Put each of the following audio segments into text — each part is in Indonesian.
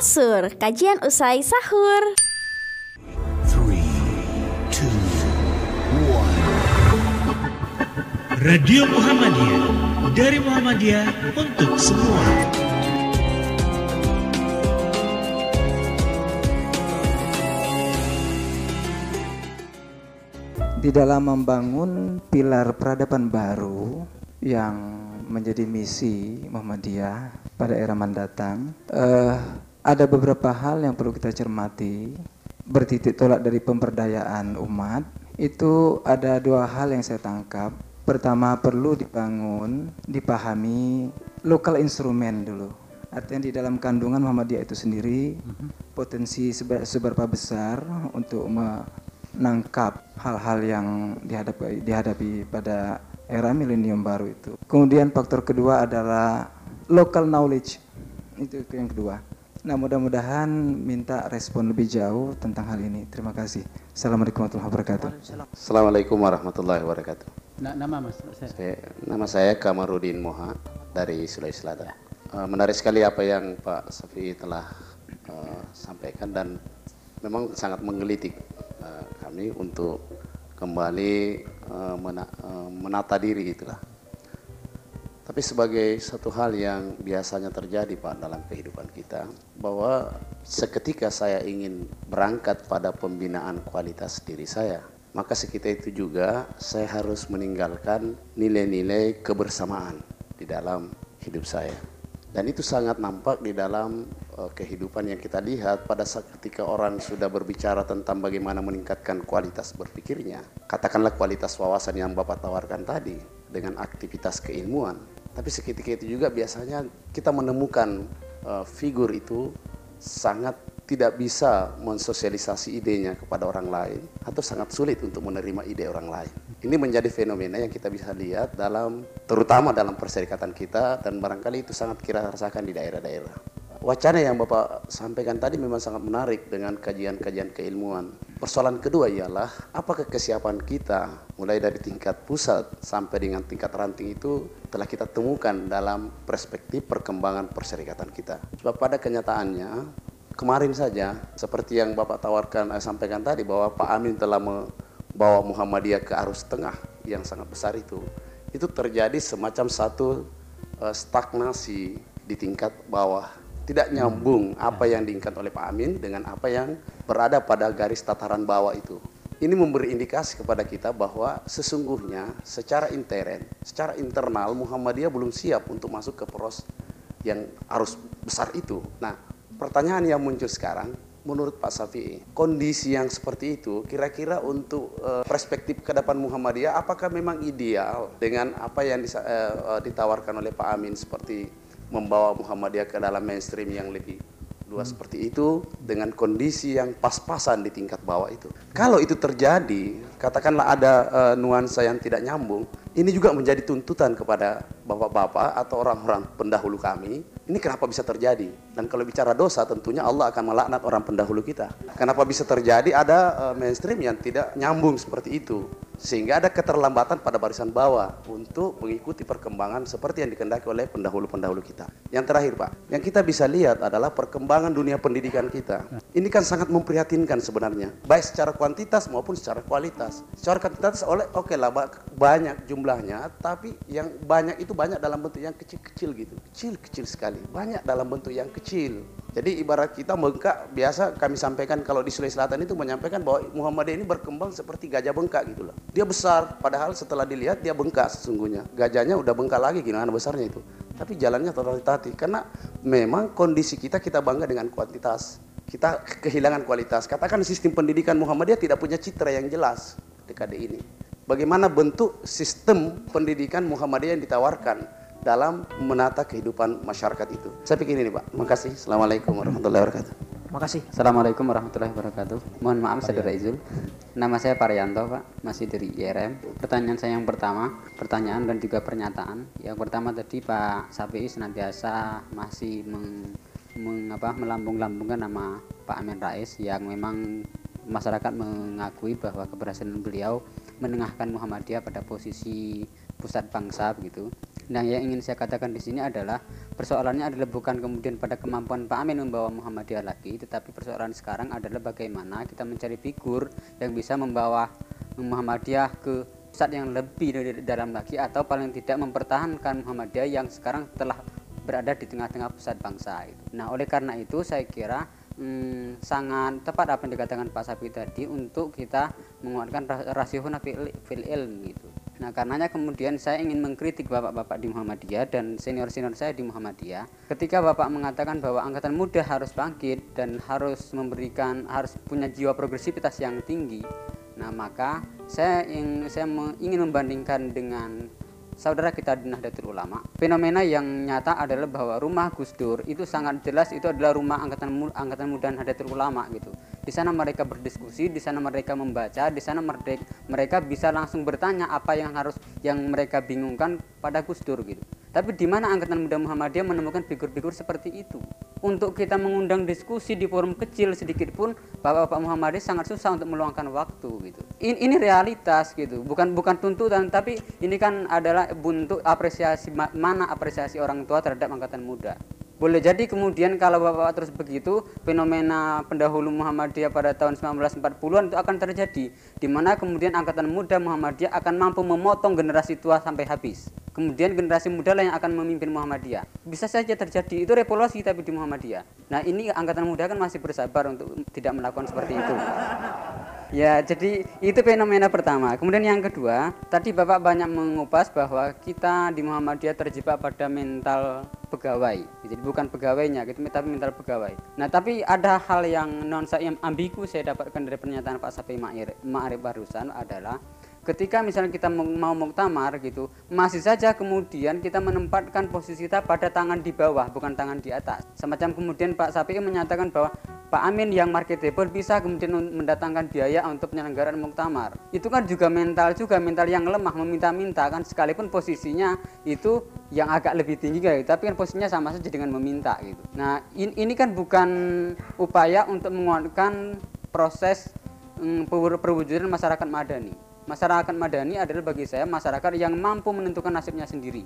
Kasur, kajian usai sahur. Three, two, one. Radio Muhammadiyah dari Muhammadiyah untuk semua. Di dalam membangun pilar peradaban baru yang menjadi misi Muhammadiyah pada era mendatang, eh, ada beberapa hal yang perlu kita cermati. Bertitik tolak dari pemberdayaan umat, itu ada dua hal yang saya tangkap. Pertama perlu dibangun, dipahami lokal instrumen dulu. Artinya di dalam kandungan Muhammadiyah itu sendiri potensi seba- seberapa besar untuk menangkap hal-hal yang dihadapi, dihadapi pada era milenium baru itu. Kemudian faktor kedua adalah local knowledge. Itu yang kedua. Nah mudah-mudahan minta respon lebih jauh tentang hal ini. Terima kasih. Assalamualaikum warahmatullahi wabarakatuh. Assalamualaikum warahmatullahi wabarakatuh. Na- nama mas saya. Saya, nama saya Kamarudin Moha dari Sulawesi Selatan. Eh, menarik sekali apa yang Pak Safi telah eh, sampaikan dan memang sangat menggelitik eh, kami untuk kembali eh, mena- eh, menata diri itulah. Tapi sebagai satu hal yang biasanya terjadi Pak dalam kehidupan kita bahwa seketika saya ingin berangkat pada pembinaan kualitas diri saya, maka seketika itu juga saya harus meninggalkan nilai-nilai kebersamaan di dalam hidup saya. Dan itu sangat nampak di dalam eh, kehidupan yang kita lihat pada saat ketika orang sudah berbicara tentang bagaimana meningkatkan kualitas berpikirnya. Katakanlah kualitas wawasan yang Bapak tawarkan tadi dengan aktivitas keilmuan. Tapi seketika itu juga biasanya kita menemukan eh, figur itu sangat tidak bisa mensosialisasi idenya kepada orang lain atau sangat sulit untuk menerima ide orang lain. Ini menjadi fenomena yang kita bisa lihat dalam terutama dalam perserikatan kita dan barangkali itu sangat kita rasakan di daerah-daerah. Wacana yang Bapak sampaikan tadi memang sangat menarik dengan kajian-kajian keilmuan. Persoalan kedua ialah apakah kesiapan kita mulai dari tingkat pusat sampai dengan tingkat ranting itu telah kita temukan dalam perspektif perkembangan perserikatan kita. Sebab pada kenyataannya kemarin saja seperti yang Bapak tawarkan eh, sampaikan tadi bahwa Pak Amin telah membawa Muhammadiyah ke arus tengah yang sangat besar itu. Itu terjadi semacam satu eh, stagnasi di tingkat bawah. Tidak nyambung apa yang diinginkan oleh Pak Amin dengan apa yang berada pada garis tataran bawah itu. Ini memberi indikasi kepada kita bahwa sesungguhnya secara intern, secara internal Muhammadiyah belum siap untuk masuk ke poros yang arus besar itu. Nah, pertanyaan yang muncul sekarang, menurut Pak Safi'i, kondisi yang seperti itu kira-kira untuk eh, perspektif ke depan Muhammadiyah apakah memang ideal dengan apa yang eh, eh, ditawarkan oleh Pak Amin seperti membawa Muhammadiyah ke dalam mainstream yang lebih luas seperti itu dengan kondisi yang pas-pasan di tingkat bawah itu. Kalau itu terjadi, katakanlah ada eh, nuansa yang tidak nyambung, ini juga menjadi tuntutan kepada bapak-bapak atau orang-orang pendahulu kami. Ini kenapa bisa terjadi? Dan kalau bicara dosa, tentunya Allah akan melaknat orang pendahulu kita. Kenapa bisa terjadi? Ada eh, mainstream yang tidak nyambung seperti itu, sehingga ada keterlambatan pada barisan bawah untuk mengikuti perkembangan seperti yang dikendaki oleh pendahulu-pendahulu kita. Yang terakhir, Pak, yang kita bisa lihat adalah perkembangan dunia pendidikan kita. Ini kan sangat memprihatinkan sebenarnya, baik secara kuantitas maupun secara kualitas. Secara kuantitas oleh oke lah ba- banyak jumlahnya, tapi yang banyak itu banyak dalam bentuk yang kecil-kecil gitu, kecil-kecil sekali, banyak dalam bentuk yang kecil. Jadi ibarat kita bengkak, biasa kami sampaikan kalau di Sulawesi Selatan itu menyampaikan bahwa Muhammadiyah ini berkembang seperti gajah bengkak gitu loh. Dia besar, padahal setelah dilihat dia bengkak sesungguhnya. Gajahnya udah bengkak lagi gimana besarnya itu. Tapi jalannya totalitati karena memang kondisi kita kita bangga dengan kuantitas. Kita kehilangan kualitas. Katakan sistem pendidikan Muhammadiyah tidak punya citra yang jelas dekade ini. Bagaimana bentuk sistem pendidikan Muhammadiyah yang ditawarkan dalam menata kehidupan masyarakat itu. Saya pikir ini Pak. Makasih. Assalamualaikum warahmatullahi wabarakatuh. Makasih. Assalamualaikum warahmatullahi wabarakatuh. Mohon maaf saudara Izul. Nama saya Parianto Pak, masih dari IRM. Pertanyaan saya yang pertama, pertanyaan dan juga pernyataan. Yang pertama tadi Pak Sapi senantiasa masih meng, meng- apa, melambung-lambungkan nama Pak Amin Rais yang memang masyarakat mengakui bahwa keberhasilan beliau menengahkan Muhammadiyah pada posisi pusat bangsa begitu. Nah, yang ingin saya katakan di sini adalah persoalannya adalah bukan kemudian pada kemampuan Pak Amin membawa Muhammadiyah lagi, tetapi persoalan sekarang adalah bagaimana kita mencari figur yang bisa membawa Muhammadiyah ke pusat yang lebih dari dalam lagi atau paling tidak mempertahankan Muhammadiyah yang sekarang telah berada di tengah-tengah pusat bangsa itu. Nah, oleh karena itu saya kira hmm, sangat tepat apa yang dikatakan Pak Sapi tadi untuk kita menguatkan rasio fil, fil ilm gitu. Nah, karenanya kemudian saya ingin mengkritik bapak-bapak di Muhammadiyah dan senior-senior saya di Muhammadiyah ketika bapak mengatakan bahwa angkatan muda harus bangkit dan harus memberikan harus punya jiwa progresivitas yang tinggi. Nah, maka saya ingin saya ingin membandingkan dengan saudara kita di Nahdlatul Ulama, fenomena yang nyata adalah bahwa rumah Gus Dur itu sangat jelas itu adalah rumah angkatan angkatan muda Nahdlatul Ulama gitu. Di sana mereka berdiskusi, di sana mereka membaca, di sana mereka mereka bisa langsung bertanya apa yang harus yang mereka bingungkan pada Gus Dur gitu. Tapi di mana angkatan muda Muhammadiyah menemukan figur-figur seperti itu? Untuk kita mengundang diskusi di forum kecil sedikit pun, Bapak-bapak Muhammadiyah sangat susah untuk meluangkan waktu gitu. Ini, ini realitas gitu, bukan bukan tuntutan, tapi ini kan adalah bentuk apresiasi mana apresiasi orang tua terhadap angkatan muda. Boleh jadi kemudian kalau Bapak terus begitu, fenomena pendahulu Muhammadiyah pada tahun 1940-an itu akan terjadi di mana kemudian angkatan muda Muhammadiyah akan mampu memotong generasi tua sampai habis. Kemudian generasi muda lah yang akan memimpin Muhammadiyah. Bisa saja terjadi itu revolusi tapi di Muhammadiyah. Nah, ini angkatan muda kan masih bersabar untuk tidak melakukan seperti itu. Ya, jadi itu fenomena pertama. Kemudian yang kedua, tadi Bapak banyak mengupas bahwa kita di Muhammadiyah terjebak pada mental pegawai. Jadi bukan pegawainya, gitu, tapi mental pegawai. Nah, tapi ada hal yang non saya ambigu saya dapatkan dari pernyataan Pak Sapi Ma'arif barusan adalah ketika misalnya kita mau muktamar gitu masih saja kemudian kita menempatkan posisi kita pada tangan di bawah bukan tangan di atas. Semacam kemudian Pak Sapi menyatakan bahwa Pak Amin yang marketable bisa kemudian mendatangkan biaya untuk penyelenggaraan muktamar. Itu kan juga mental juga mental yang lemah meminta-minta kan. Sekalipun posisinya itu yang agak lebih tinggi gitu tapi kan posisinya sama saja dengan meminta gitu. Nah ini, ini kan bukan upaya untuk menguatkan proses mm, perwujudan masyarakat madani Masyarakat madani adalah bagi saya masyarakat yang mampu menentukan nasibnya sendiri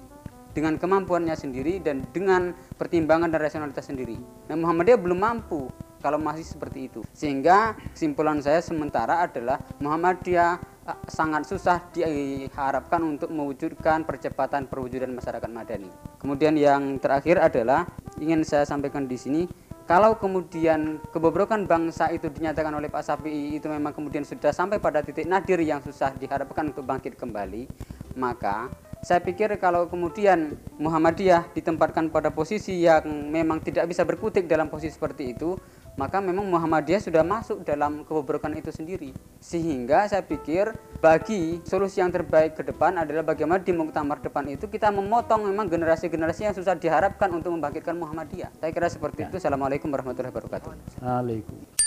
dengan kemampuannya sendiri dan dengan pertimbangan dan rasionalitas sendiri. Nah Muhammadiyah belum mampu kalau masih seperti itu. Sehingga kesimpulan saya sementara adalah Muhammadiyah eh, sangat susah diharapkan untuk mewujudkan percepatan perwujudan masyarakat madani. Kemudian yang terakhir adalah ingin saya sampaikan di sini kalau kemudian kebobrokan bangsa itu dinyatakan oleh Pak Sapi itu memang kemudian sudah sampai pada titik nadir yang susah diharapkan untuk bangkit kembali, maka saya pikir kalau kemudian Muhammadiyah ditempatkan pada posisi yang memang tidak bisa berkutik dalam posisi seperti itu, maka memang Muhammadiyah sudah masuk dalam kebobrokan itu sendiri. Sehingga saya pikir bagi solusi yang terbaik ke depan adalah bagaimana di muktamar depan itu kita memotong memang generasi-generasi yang susah diharapkan untuk membangkitkan Muhammadiyah. Saya kira seperti ya. itu. Assalamualaikum warahmatullahi wabarakatuh. Waalaikumsalam.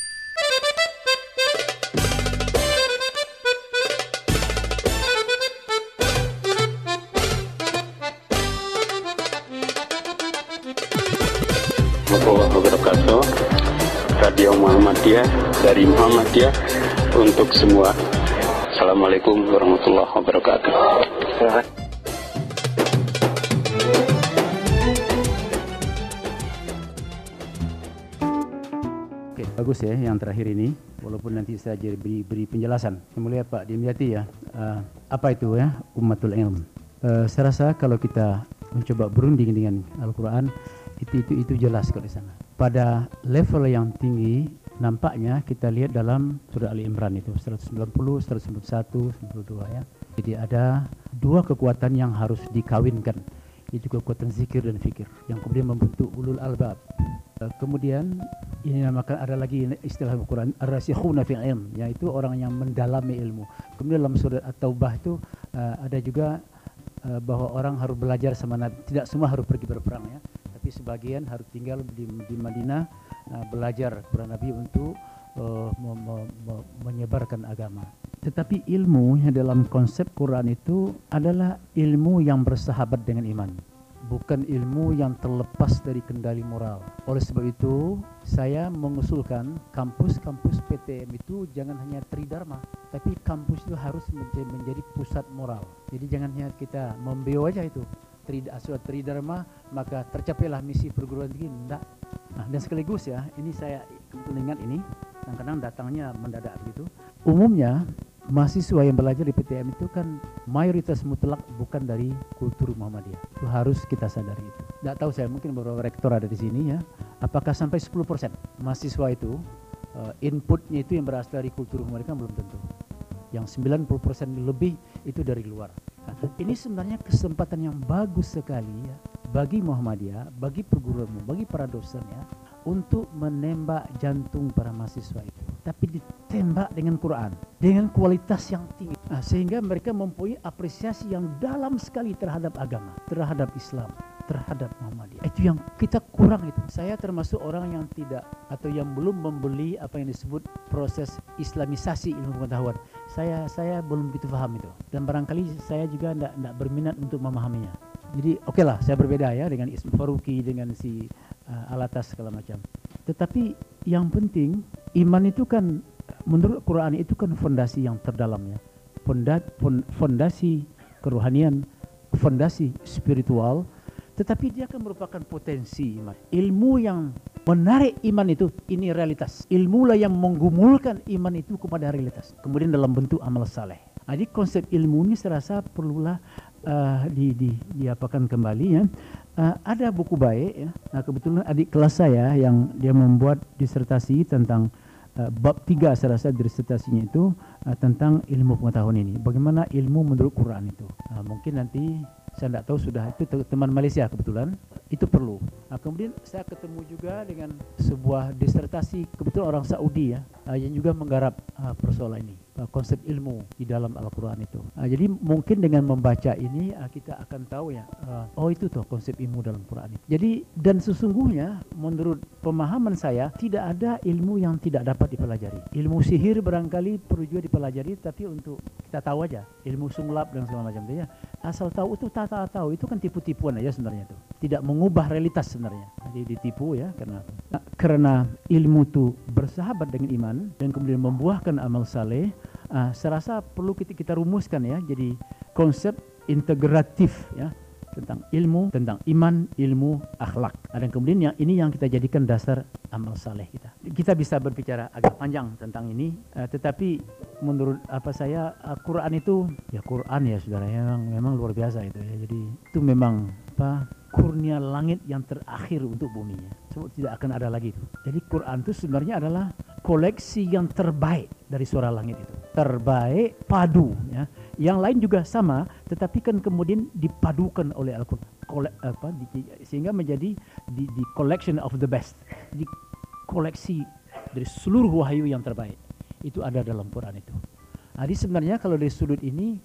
warahmatullahi wabarakatuh. Radio Muhammadiyah dari Muhammadiyah untuk semua. Assalamualaikum warahmatullahi wabarakatuh. Oke, bagus ya yang terakhir ini. Walaupun nanti saya beri, beri penjelasan. Saya melihat Pak Dimyati ya, uh, apa itu ya umatul ilm. Uh, saya rasa kalau kita mencoba berunding dengan Al-Quran, itu, itu, itu jelas kalau di sana pada level yang tinggi nampaknya kita lihat dalam surah Ali Imran itu 190, 191, 92 ya. Jadi ada dua kekuatan yang harus dikawinkan. Itu kekuatan zikir dan fikir yang kemudian membentuk ulul albab. Eh, kemudian ini namakan ada lagi istilah Al-Quran ar-rasikhuna fil ilm yaitu orang yang mendalami ilmu. Kemudian dalam surat At-Taubah itu uh, ada juga uh, bahwa orang harus belajar sama Nabi. Tidak semua harus pergi berperang ya tapi sebagian harus tinggal di, di Madinah uh, belajar kepada Nabi untuk uh, me, me, me, menyebarkan agama. Tetapi ilmu yang dalam konsep Quran itu adalah ilmu yang bersahabat dengan iman, bukan ilmu yang terlepas dari kendali moral. Oleh sebab itu, saya mengusulkan kampus-kampus PTM itu jangan hanya tridharma, tapi kampus itu harus menjadi, pusat moral. Jadi jangan hanya kita membeo aja itu, surat tridharma maka tercapailah misi perguruan tinggi enggak nah dan sekaligus ya ini saya ingat ini kadang-kadang datangnya mendadak begitu umumnya mahasiswa yang belajar di PTM itu kan mayoritas mutlak bukan dari kultur Muhammadiyah. Itu harus kita sadari itu. Tidak tahu saya mungkin beberapa rektor ada di sini ya. Apakah sampai 10% mahasiswa itu uh, inputnya itu yang berasal dari kultur mereka belum tentu. Yang 90% lebih itu dari luar. Ini sebenarnya kesempatan yang bagus sekali ya bagi Muhammadiyah, bagi perguruan, bagi para dosennya untuk menembak jantung para mahasiswa itu. Tapi ditembak dengan Quran, dengan kualitas yang tinggi. Nah, sehingga mereka mempunyai apresiasi yang dalam sekali terhadap agama, terhadap Islam, terhadap Muhammadiyah. Itu yang kita kurang itu. Saya termasuk orang yang tidak atau yang belum membeli apa yang disebut proses Islamisasi ilmu pengetahuan. Saya saya belum begitu paham itu. Dan barangkali saya juga tidak berminat untuk memahaminya. Jadi oke okay lah saya berbeda ya dengan Ism Faruqi dengan si uh, Alatas segala macam. Tetapi yang penting iman itu kan menurut Quran itu kan fondasi yang terdalam ya. Fondasi kerohanian, fondasi spiritual, tetapi dia akan merupakan potensi iman. Ilmu yang menarik iman itu ini realitas. Ilmu lah yang menggumulkan iman itu kepada realitas. Kemudian dalam bentuk amal saleh. Jadi konsep ilmu ini saya rasa perlulah uh, di, di, diapakan kembali ya. Uh, ada buku baik ya. Nah, kebetulan adik kelas saya yang dia membuat disertasi tentang uh, bab tiga saya rasa disertasinya itu uh, tentang ilmu pengetahuan ini. Bagaimana ilmu menurut Quran itu. Uh, mungkin nanti saya tidak tahu sudah itu teman Malaysia kebetulan itu perlu. Nah, kemudian saya ketemu juga dengan sebuah disertasi kebetulan orang Saudi ya uh, yang juga menggarap uh, persoalan ini uh, konsep ilmu di dalam Al-Quran itu. Jadi mungkin dengan membaca ini kita akan tahu ya oh itu tuh konsep ilmu dalam Quran itu. Jadi dan sesungguhnya menurut pemahaman saya tidak ada ilmu yang tidak dapat dipelajari. Ilmu sihir barangkali perlu juga dipelajari tapi untuk kita tahu aja ilmu sunglap dan segala macam itu ya asal tahu itu tak tahu itu kan tipu-tipuan aja sebenarnya itu tidak mengubah realitas sebenarnya jadi ditipu ya karena nah, karena ilmu itu bersahabat dengan iman dan kemudian membuahkan amal saleh uh, saya perlu kita, kita rumuskan ya jadi konsep integratif ya tentang ilmu, tentang iman, ilmu, akhlak. Dan kemudian yang ini yang kita jadikan dasar amal saleh kita. Kita bisa berbicara agak panjang tentang ini, uh, tetapi menurut apa saya uh, Quran itu ya Quran ya saudara memang memang luar biasa itu ya. Jadi itu memang apa kurnia langit yang terakhir untuk bumi ya. So, tidak akan ada lagi itu. Jadi Quran itu sebenarnya adalah koleksi yang terbaik dari suara langit itu. Terbaik padu ya yang lain juga sama, tetapi kan kemudian dipadukan oleh Al-Quran apa di, sehingga menjadi di, di collection of the best. Di koleksi dari seluruh wahyu yang terbaik. Itu ada dalam Quran itu. Jadi sebenarnya kalau dari sudut ini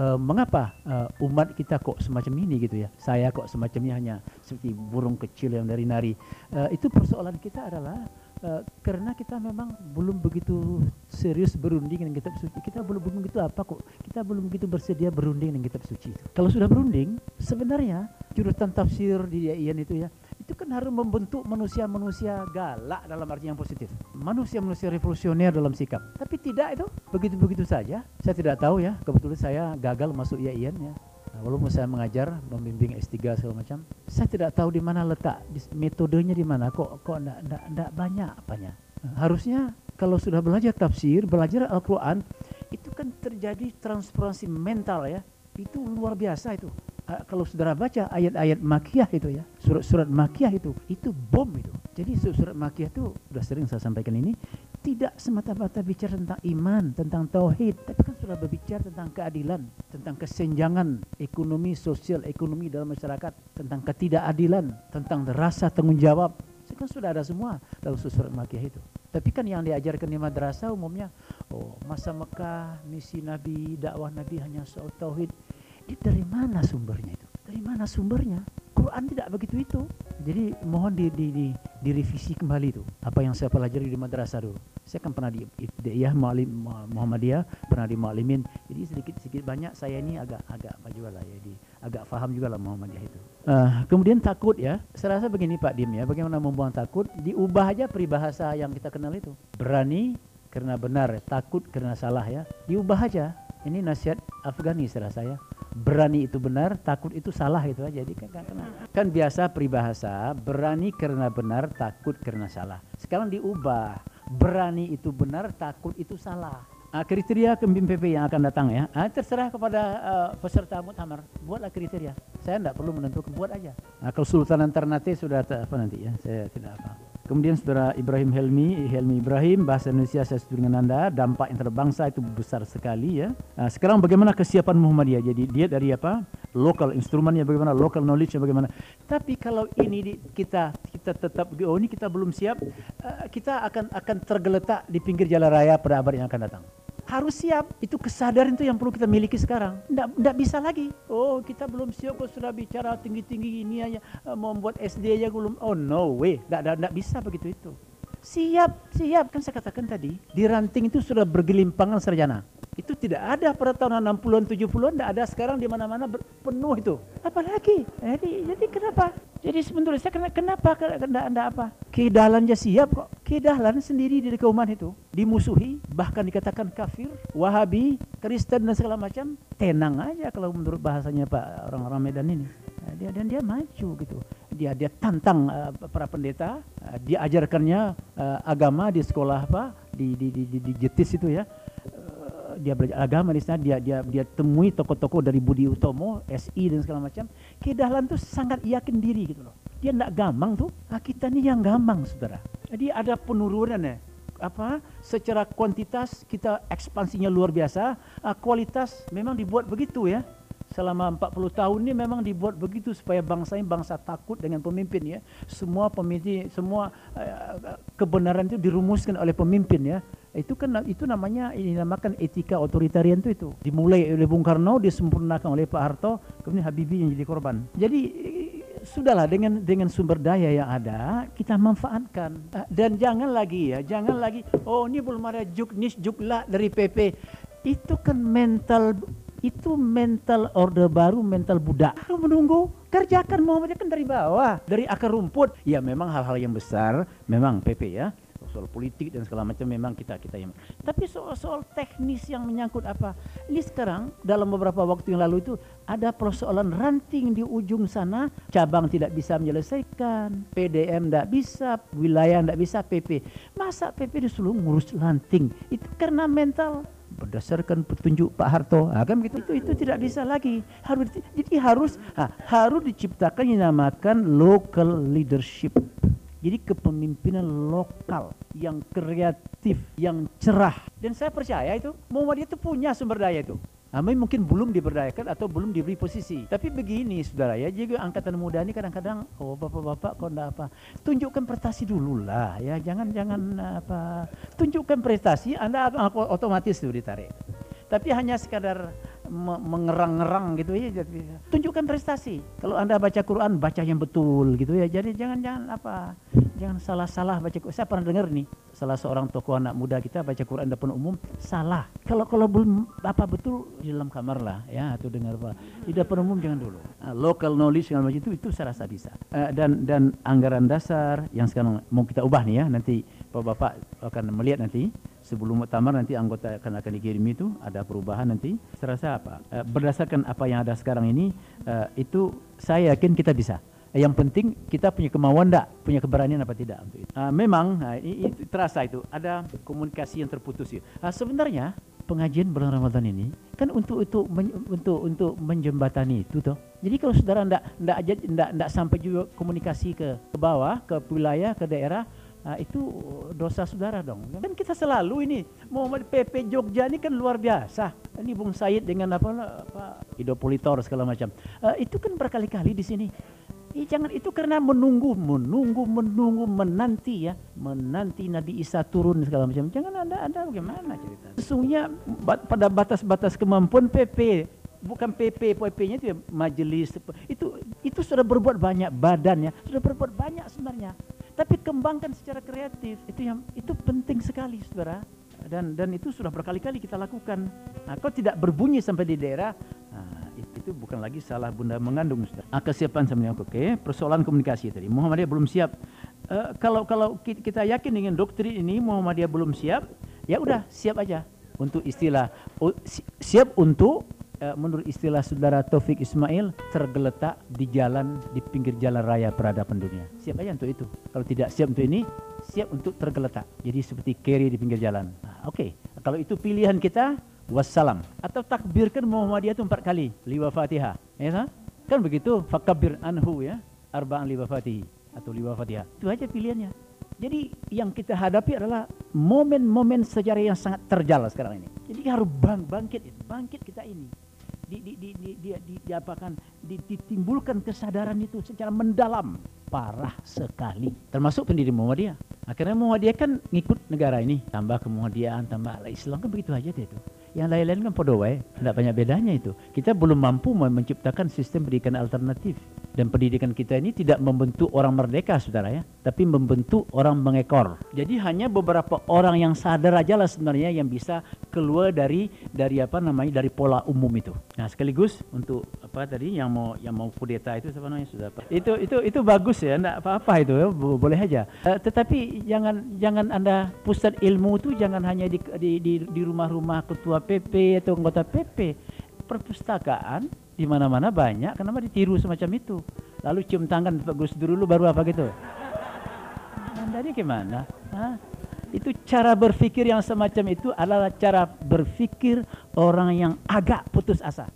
uh, mengapa uh, umat kita kok semacam ini gitu ya? Saya kok semacamnya hanya seperti burung kecil yang dari nari. Uh, itu persoalan kita adalah Uh, karena kita memang belum begitu serius berunding dengan kitab suci. Kita belum begitu apa kok. Kita belum begitu bersedia berunding dengan kitab suci. Kalau sudah berunding, sebenarnya jurutan tafsir di IAIN itu ya, itu kan harus membentuk manusia-manusia galak dalam arti yang positif. Manusia-manusia revolusioner dalam sikap. Tapi tidak itu, begitu-begitu saja. Saya tidak tahu ya, kebetulan saya gagal masuk IAIN ya. Walaupun saya mengajar membimbing S3 segala macam saya tidak tahu di mana letak metodenya di mana. Kok kok enggak banyak apanya. Harusnya kalau sudah belajar tafsir belajar Al-Qur'an itu kan terjadi transformasi mental ya. Itu luar biasa itu kalau saudara baca ayat-ayat makiyah itu ya surat-surat makiyah itu itu bom itu jadi surat makiyah itu sudah sering saya sampaikan ini tidak semata-mata bicara tentang iman, tentang tauhid, tapi kan sudah berbicara tentang keadilan, tentang kesenjangan ekonomi, sosial, ekonomi dalam masyarakat, tentang ketidakadilan, tentang rasa tanggung jawab. Itu kan sudah ada semua dalam surat Makiyah itu. Tapi kan yang diajarkan di madrasah umumnya, oh masa Mekah, misi Nabi, dakwah Nabi hanya soal tauhid. Ini dari mana sumbernya itu? Dari mana sumbernya? Quran tidak begitu itu. Jadi mohon di, di, di, direvisi kembali itu. Apa yang saya pelajari di madrasah dulu. Saya kan pernah di Ibtidaiyah Muhammadiyah, pernah di Mu'alimin. Jadi sedikit sedikit banyak saya ini agak agak apa juga lah ya, di, agak faham juga lah Muhammadiyah itu. Uh, kemudian takut ya. Saya rasa begini Pak Dim ya, bagaimana membuang takut? Diubah aja peribahasa yang kita kenal itu. Berani karena benar, takut karena salah ya. Diubah aja Ini nasihat Afghani serah saya. Berani itu benar, takut itu salah itu aja. Jadi kan, kan, kan biasa peribahasa berani karena benar, takut karena salah. Sekarang diubah, berani itu benar, takut itu salah. Uh, kriteria pemimpin PP yang akan datang ya, uh, terserah kepada uh, peserta muktamar. Buatlah kriteria. Saya tidak perlu menentukan, buat aja. Uh, kalau Sultan Ternate sudah apa nanti ya, saya tidak apa. Kemudian saudara Ibrahim Helmi, Helmi Ibrahim, bahasa Indonesia saya setuju dengan Anda, dampak interbangsa itu besar sekali ya. Nah, sekarang bagaimana kesiapan Muhammadiyah? Jadi dia dari apa? Lokal instrumennya bagaimana, local knowledge bagaimana. Tapi kalau ini di, kita kita tetap oh ini kita belum siap, uh, kita akan akan tergeletak di pinggir jalan raya pada abad yang akan datang harus siap. Itu kesadaran itu yang perlu kita miliki sekarang. Tidak bisa lagi. Oh kita belum siap kok sudah bicara tinggi-tinggi ini aja. Uh, mau membuat SD aja belum. Oh no way. Tidak bisa begitu itu. Siap, siap. Kan saya katakan tadi. Di ranting itu sudah bergelimpangan sarjana. Itu tidak ada pada tahun 60-an, 70-an. Tidak ada sekarang di mana-mana penuh itu. Apalagi. Jadi, jadi kenapa? Jadi sebenarnya saya kenapa, kenapa anda, apa? Kedalan aja siap kok. Kedalan sendiri di kauman itu dimusuhi, bahkan dikatakan kafir, Wahabi, Kristen dan segala macam. Tenang aja kalau menurut bahasanya Pak orang-orang Medan ini. Nah, dia dan dia maju gitu. Dia dia tantang uh, para pendeta, uh, dia ajarkannya uh, agama di sekolah apa di di di, di, di Jetis itu ya dia belajar agama di sana dia dia dia temui tokoh-tokoh dari Budi Utomo SI dan segala macam Kedahlan tuh sangat yakin diri gitu loh. Dia tidak gampang tuh nah, kita ini yang gampang saudara. Jadi ada penurunan ya. Apa? Secara kuantitas kita ekspansinya luar biasa uh, kualitas memang dibuat begitu ya. Selama 40 tahun ini memang dibuat begitu supaya bangsa ini bangsa takut dengan pemimpin ya. Semua pemimpin semua uh, kebenaran itu dirumuskan oleh pemimpin ya itu kan itu namanya ini namakan etika otoritarian itu itu. Dimulai oleh Bung Karno disempurnakan oleh Pak Harto kemudian Habibie yang jadi korban. Jadi sudahlah dengan dengan sumber daya yang ada kita manfaatkan. Dan jangan lagi ya jangan lagi oh ini belum ada juk nis juk lah dari PP itu kan mental itu mental orde baru, mental budak. Menunggu kerjakan Muhammadiyah kan dari bawah, dari akar rumput. Ya memang hal-hal yang besar, memang PP ya soal politik dan segala macam memang kita kita yang tapi soal-soal teknis yang menyangkut apa? Ini sekarang dalam beberapa waktu yang lalu itu ada persoalan ranting di ujung sana cabang tidak bisa menyelesaikan PDM tidak bisa wilayah tidak bisa PP masa PP disuruh ngurus ranting? Itu karena mental. Berdasarkan petunjuk Pak Harto. Nah, begitu? Itu itu tidak bisa lagi. Harus jadi harus ha, harus diciptakan dinamakan local leadership jadi kepemimpinan lokal yang kreatif, yang cerah. Dan saya percaya itu Muhammadiyah itu punya sumber daya itu. Kami mungkin belum diberdayakan atau belum diberi posisi. Tapi begini saudara ya, juga angkatan muda ini kadang-kadang, oh bapak-bapak kok enggak apa. Tunjukkan prestasi dulu lah ya, jangan-jangan apa. Tunjukkan prestasi, Anda otomatis itu ditarik. Tapi hanya sekadar mengerang-ngerang gitu ya tunjukkan prestasi. Kalau anda baca Quran baca yang betul gitu ya. Jadi jangan jangan apa jangan salah-salah baca Quran. Saya pernah dengar nih salah seorang tokoh anak muda kita baca Quran depan umum salah. Kalau kalau belum apa betul di dalam kamar lah ya atau dengar apa. Di depan umum jangan dulu. Nah, local knowledge segala macam itu itu saya rasa bisa. Uh, dan dan anggaran dasar yang sekarang mau kita ubah nih ya nanti bapak-bapak akan melihat nanti sebelum muktamar nanti anggota akan akan dikirim itu ada perubahan nanti. Saya rasa apa? Uh, berdasarkan apa yang ada sekarang ini uh, itu saya yakin kita bisa. Yang penting kita punya kemauan enggak? Punya keberanian apa tidak untuk itu? Memang itu terasa itu. Ada komunikasi yang terputus ya sebenarnya pengajian bulan Ramadan ini kan untuk untuk untuk untuk menjembatani itu toh. Jadi kalau saudara ndak ndak ndak ndak sampai juga komunikasi ke ke bawah, ke wilayah, ke daerah, Nah, itu dosa saudara dong. Kan kita selalu ini Muhammad PP Jogja ini kan luar biasa. Ini Bung Said dengan apa, apa Idopolitor segala macam. Uh, itu kan berkali-kali di sini. Eh, jangan itu karena menunggu, menunggu, menunggu, menanti ya, menanti Nabi Isa turun segala macam. Jangan ada ada bagaimana cerita. Sesungguhnya pada batas-batas kemampuan PP bukan PP, PP-nya itu ya majelis itu itu sudah berbuat banyak badannya, sudah berbuat banyak sebenarnya tapi kembangkan secara kreatif. Itu yang itu penting sekali saudara. Dan dan itu sudah berkali-kali kita lakukan. Nah, kalau tidak berbunyi sampai di daerah nah, itu, bukan lagi salah bunda mengandung saudara. Nah, kesiapan sebenarnya oke. Okay. persoalan komunikasi tadi. Muhammadiyah belum siap. Uh, kalau kalau kita yakin dengan doktrin ini Muhammadiyah belum siap ya udah siap aja untuk istilah siap untuk menurut istilah saudara Taufik Ismail tergeletak di jalan di pinggir jalan raya peradaban dunia. Siap aja untuk itu. Kalau tidak siap untuk ini, siap untuk tergeletak. Jadi seperti carry di pinggir jalan. Nah, Oke, kalau itu pilihan kita, wassalam. Atau takbirkan Muhammadiyah itu empat kali, liwa fatihah. Ya? Kan begitu, fakabir anhu ya, arba'an liwa fatih atau liwa fatihah. Itu aja pilihannya. Jadi yang kita hadapi adalah momen-momen sejarah yang sangat terjal sekarang ini. Jadi harus bang, bangkit, bangkit kita ini. Diapakan, di, ditimbulkan kesadaran itu secara mendalam. Parah sekali. Termasuk pendiri Muhammadiyah. Akhirnya Muhammadiyah kan ngikut negara ini. Tambah kemuhadian, tambah Islam kan begitu aja dia itu. Yang lain-lain kan podo wae, tidak banyak bedanya itu. Kita belum mampu menciptakan sistem pendidikan alternatif. Dan pendidikan kita ini tidak membentuk orang merdeka, saudara ya, tapi membentuk orang mengekor. Jadi hanya beberapa orang yang sadar aja lah sebenarnya yang bisa keluar dari dari apa namanya dari pola umum itu. Nah sekaligus untuk apa tadi yang mau yang mau kudeta itu apa namanya sudah? Itu itu itu bagus ya, enggak apa-apa itu ya, bo- boleh aja. Eh, tetapi jangan jangan anda pusat ilmu itu jangan hanya di di di, di rumah-rumah ketua PP atau anggota PP. Perpustakaan di mana-mana banyak, kenapa ditiru semacam itu? Lalu cium tangan Pak Gus dulu baru apa gitu? Anda gimana? Hah? Itu cara berpikir yang semacam itu adalah cara berpikir orang yang agak putus asa.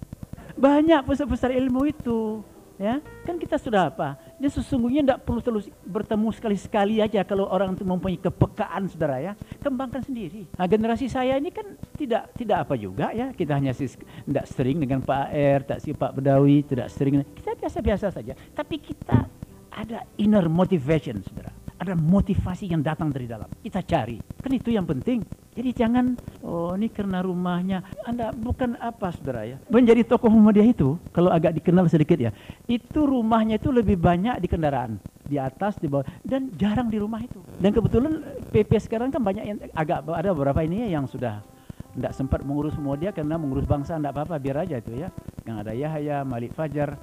Banyak pusat-pusat ilmu itu, ya kan kita sudah apa? Dia sesungguhnya tidak perlu terus bertemu sekali-sekali aja kalau orang itu mempunyai kepekaan, saudara ya. Kembangkan sendiri. Nah, generasi saya ini kan tidak tidak apa juga ya. Kita hanya tidak sering dengan Pak AR, tak si Pak Bedawi, tidak sering. Kita biasa-biasa saja. Tapi kita ada inner motivation, saudara. Ada motivasi yang datang dari dalam. Kita cari. Kan itu yang penting. Jadi jangan, oh ini karena rumahnya. Anda bukan apa saudara ya. Menjadi tokoh Muhammadiyah itu, kalau agak dikenal sedikit ya. Itu rumahnya itu lebih banyak di kendaraan. Di atas, di bawah. Dan jarang di rumah itu. Dan kebetulan PP sekarang kan banyak yang agak ada beberapa ini ya yang sudah tidak sempat mengurus Muhammadiyah karena mengurus bangsa tidak apa-apa biar aja itu ya. Yang ada Yahya, Malik Fajar,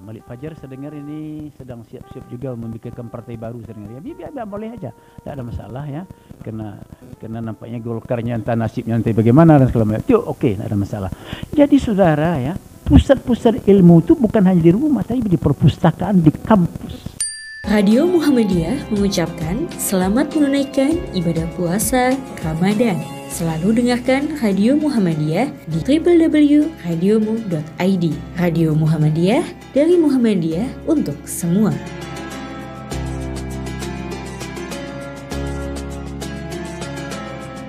Malik Fajar saya dengar ini sedang siap-siap juga memikirkan partai baru saya dengar. Ya biar, biar boleh aja. Tidak ada masalah ya. Karena karena nampaknya Golkarnya entah nasibnya nanti bagaimana dan segala macam. Oke, tidak ada masalah. Jadi saudara ya, pusat-pusat ilmu itu bukan hanya di rumah tapi di perpustakaan di kampus. Radio Muhammadiyah mengucapkan selamat menunaikan ibadah puasa Ramadan. Selalu dengarkan Radio Muhammadiyah di www.radiomu.id. Radio Muhammadiyah dari Muhammadiyah untuk semua.